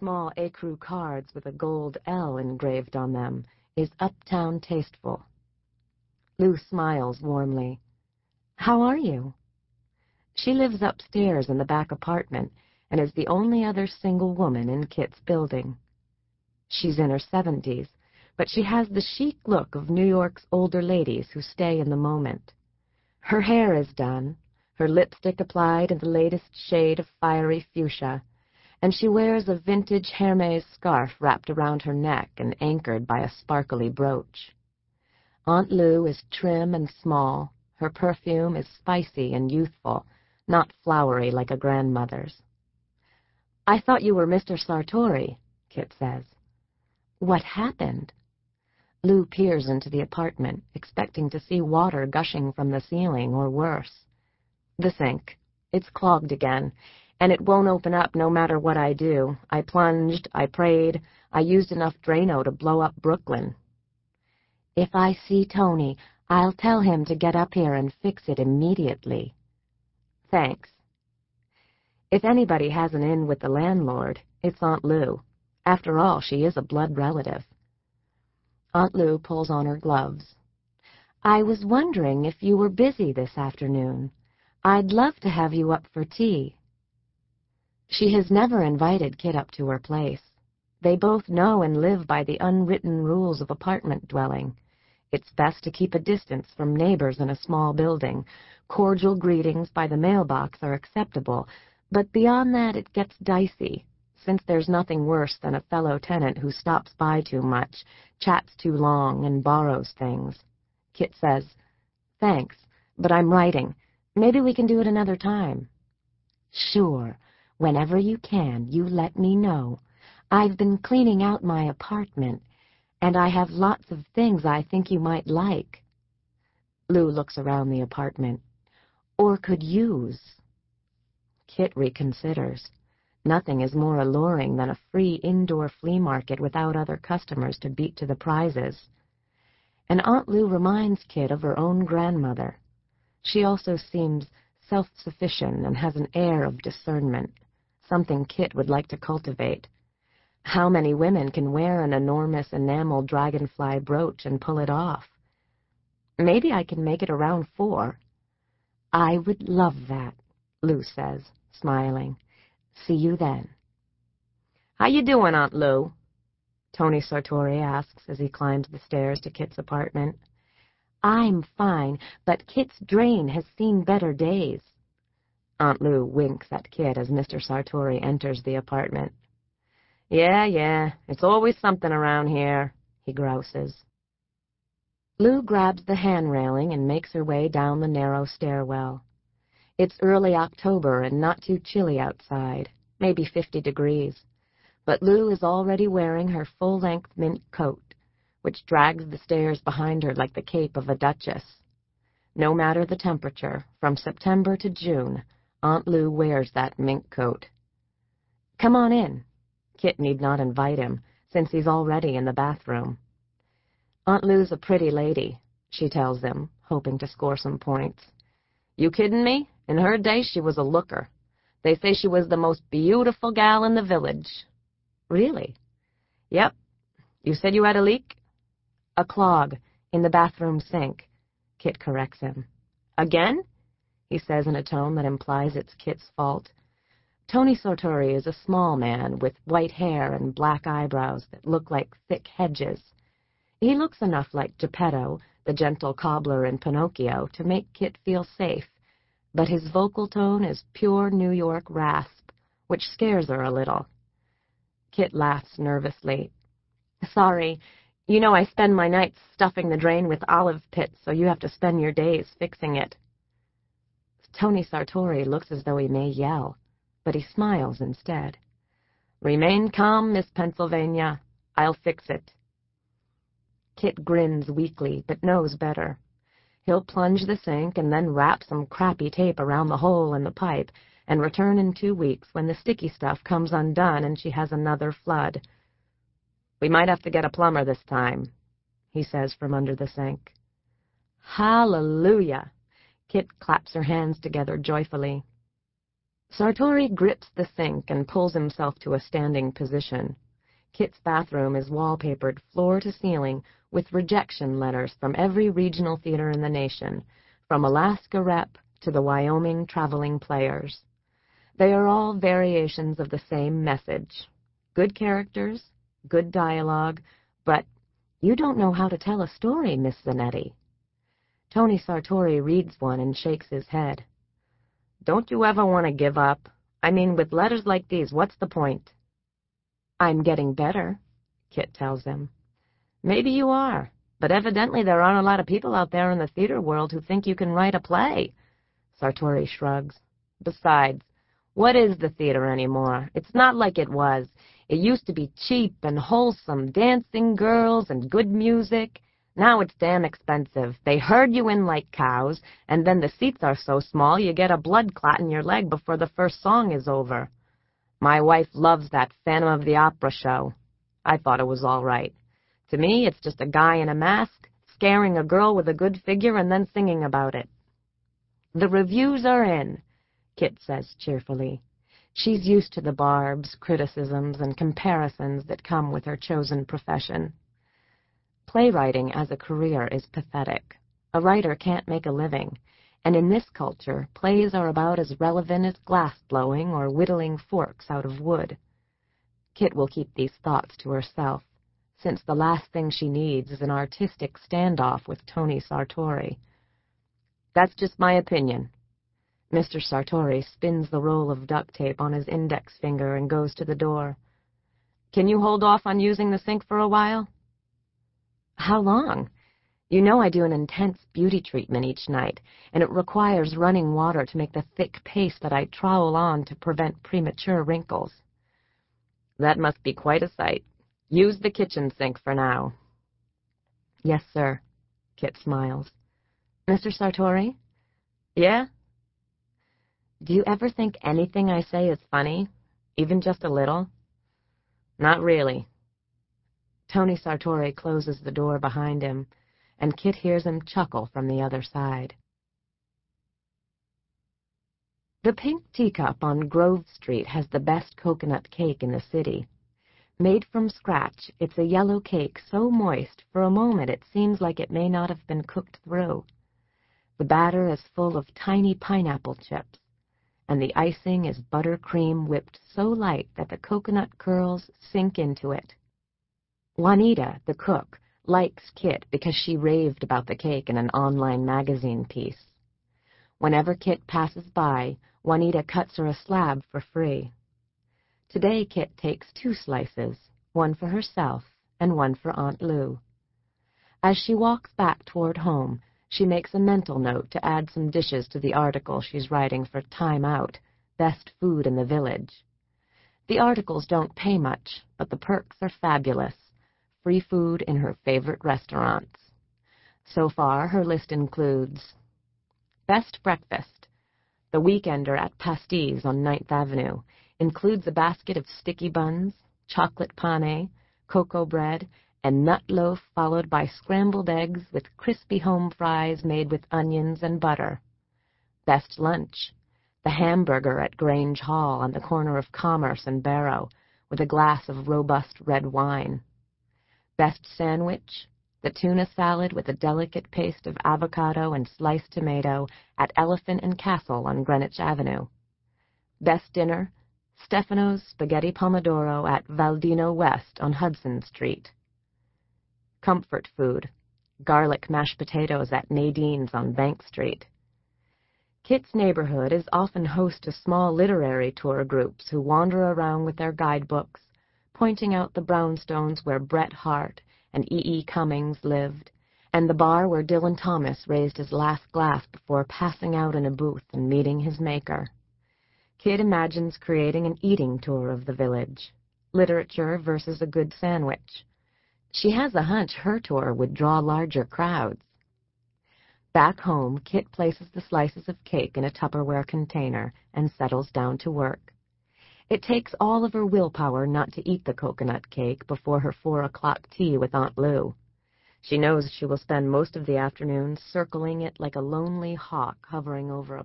small ecru cards with a gold L engraved on them, is Uptown Tasteful. Lou smiles warmly. How are you? She lives upstairs in the back apartment and is the only other single woman in Kit's building. She's in her seventies, but she has the chic look of New York's older ladies who stay in the moment. Her hair is done, her lipstick applied in the latest shade of fiery fuchsia, and she wears a vintage Hermes scarf wrapped around her neck and anchored by a sparkly brooch. Aunt Lou is trim and small. Her perfume is spicy and youthful, not flowery like a grandmother's. I thought you were Mr. Sartori, Kit says. What happened? Lou peers into the apartment, expecting to see water gushing from the ceiling, or worse. The sink. It's clogged again, and it won't open up no matter what I do. I plunged, I prayed, I used enough Drano to blow up Brooklyn. If I see Tony, I'll tell him to get up here and fix it immediately. Thanks. If anybody has an in with the landlord, it's Aunt Lou. After all, she is a blood relative. Aunt Lou pulls on her gloves. I was wondering if you were busy this afternoon. I'd love to have you up for tea. She has never invited Kit up to her place. They both know and live by the unwritten rules of apartment dwelling. It's best to keep a distance from neighbors in a small building. Cordial greetings by the mailbox are acceptable, but beyond that it gets dicey, since there's nothing worse than a fellow tenant who stops by too much, chats too long, and borrows things. Kit says, Thanks, but I'm writing. Maybe we can do it another time. Sure. Whenever you can, you let me know. I've been cleaning out my apartment, and I have lots of things I think you might like. Lou looks around the apartment. Or could use. Kit reconsiders. Nothing is more alluring than a free indoor flea market without other customers to beat to the prizes. And Aunt Lou reminds Kit of her own grandmother. She also seems self-sufficient and has an air of discernment, something Kit would like to cultivate. How many women can wear an enormous enamel dragonfly brooch and pull it off? Maybe I can make it around four. I would love that, Lou says, smiling. See you then. How you doing, Aunt Lou? Tony Sartori asks as he climbs the stairs to Kit's apartment. I'm fine, but Kit's drain has seen better days. Aunt Lou winks at Kit as Mr. Sartori enters the apartment. Yeah, yeah, it's always something around here, he grouses. Lou grabs the hand railing and makes her way down the narrow stairwell. It's early October and not too chilly outside, maybe 50 degrees, but Lou is already wearing her full-length mint coat, which drags the stairs behind her like the cape of a duchess. No matter the temperature, from September to June, Aunt Lou wears that mink coat. Come on in. Kit need not invite him, since he's already in the bathroom. Aunt Lou's a pretty lady, she tells him, hoping to score some points. You kiddin' me? In her day, she was a looker. They say she was the most beautiful gal in the village. Really? Yep. You said you had a leak? A clog in the bathroom sink. Kit corrects him. Again? He says in a tone that implies it's Kit's fault. Tony Sartori is a small man with white hair and black eyebrows that look like thick hedges. He looks enough like Geppetto, the gentle cobbler in Pinocchio, to make Kit feel safe but his vocal tone is pure New York rasp, which scares her a little. Kit laughs nervously. Sorry, you know I spend my nights stuffing the drain with olive pits, so you have to spend your days fixing it. Tony Sartori looks as though he may yell, but he smiles instead. Remain calm, Miss Pennsylvania. I'll fix it. Kit grins weakly, but knows better. He'll plunge the sink and then wrap some crappy tape around the hole in the pipe and return in two weeks when the sticky stuff comes undone and she has another flood. We might have to get a plumber this time, he says from under the sink. Hallelujah! Kit claps her hands together joyfully. Sartori grips the sink and pulls himself to a standing position. Kit's bathroom is wallpapered floor to ceiling with rejection letters from every regional theater in the nation, from Alaska Rep to the Wyoming Traveling Players. They are all variations of the same message. Good characters, good dialogue, but you don't know how to tell a story, Miss Zanetti. Tony Sartori reads one and shakes his head. Don't you ever want to give up? I mean, with letters like these, what's the point? I'm getting better, Kit tells him. Maybe you are, but evidently there aren't a lot of people out there in the theater world who think you can write a play. Sartori shrugs. Besides, what is the theater anymore? It's not like it was. It used to be cheap and wholesome, dancing girls and good music. Now it's damn expensive. They herd you in like cows, and then the seats are so small you get a blood clot in your leg before the first song is over. My wife loves that Phantom of the Opera show. I thought it was all right. To me, it's just a guy in a mask, scaring a girl with a good figure and then singing about it. The reviews are in, Kit says cheerfully. She's used to the barbs, criticisms, and comparisons that come with her chosen profession. Playwriting as a career is pathetic. A writer can't make a living, and in this culture, plays are about as relevant as glass-blowing or whittling forks out of wood. Kit will keep these thoughts to herself, since the last thing she needs is an artistic standoff with Tony Sartori. That's just my opinion. Mr. Sartori spins the roll of duct tape on his index finger and goes to the door. Can you hold off on using the sink for a while? How long? You know I do an intense beauty treatment each night, and it requires running water to make the thick paste that I trowel on to prevent premature wrinkles. That must be quite a sight. Use the kitchen sink for now. Yes, sir. Kit smiles. Mr. Sartori? Yeah? Do you ever think anything I say is funny? Even just a little? Not really. Tony Sartori closes the door behind him and Kit hears him chuckle from the other side. The Pink Teacup on Grove Street has the best coconut cake in the city. Made from scratch, it's a yellow cake so moist for a moment it seems like it may not have been cooked through. The batter is full of tiny pineapple chips, and the icing is buttercream whipped so light that the coconut curls sink into it. Juanita, the cook, likes Kit because she raved about the cake in an online magazine piece. Whenever Kit passes by, Juanita cuts her a slab for free. Today Kit takes two slices, one for herself and one for Aunt Lou. As she walks back toward home, she makes a mental note to add some dishes to the article she's writing for Time Out, Best Food in the Village. The articles don't pay much, but the perks are fabulous free food in her favorite restaurants. So far, her list includes Best Breakfast. The Weekender at Pastis on Ninth Avenue includes a basket of sticky buns, chocolate pane, cocoa bread, and nut loaf followed by scrambled eggs with crispy home fries made with onions and butter. Best Lunch. The hamburger at Grange Hall on the corner of Commerce and Barrow with a glass of robust red wine. Best sandwich, the tuna salad with a delicate paste of avocado and sliced tomato at Elephant and Castle on Greenwich Avenue. Best dinner, Stefano's spaghetti pomodoro at Valdino West on Hudson Street. Comfort food, garlic mashed potatoes at Nadine's on Bank Street. Kit's neighborhood is often host to small literary tour groups who wander around with their guidebooks pointing out the brownstones where Bret Harte and E. E. Cummings lived, and the bar where Dylan Thomas raised his last glass before passing out in a booth and meeting his maker. Kit imagines creating an eating tour of the village, literature versus a good sandwich. She has a hunch her tour would draw larger crowds. Back home, Kit places the slices of cake in a Tupperware container and settles down to work. It takes all of her willpower not to eat the coconut cake before her four o'clock tea with Aunt Lou. She knows she will spend most of the afternoon circling it like a lonely hawk hovering over a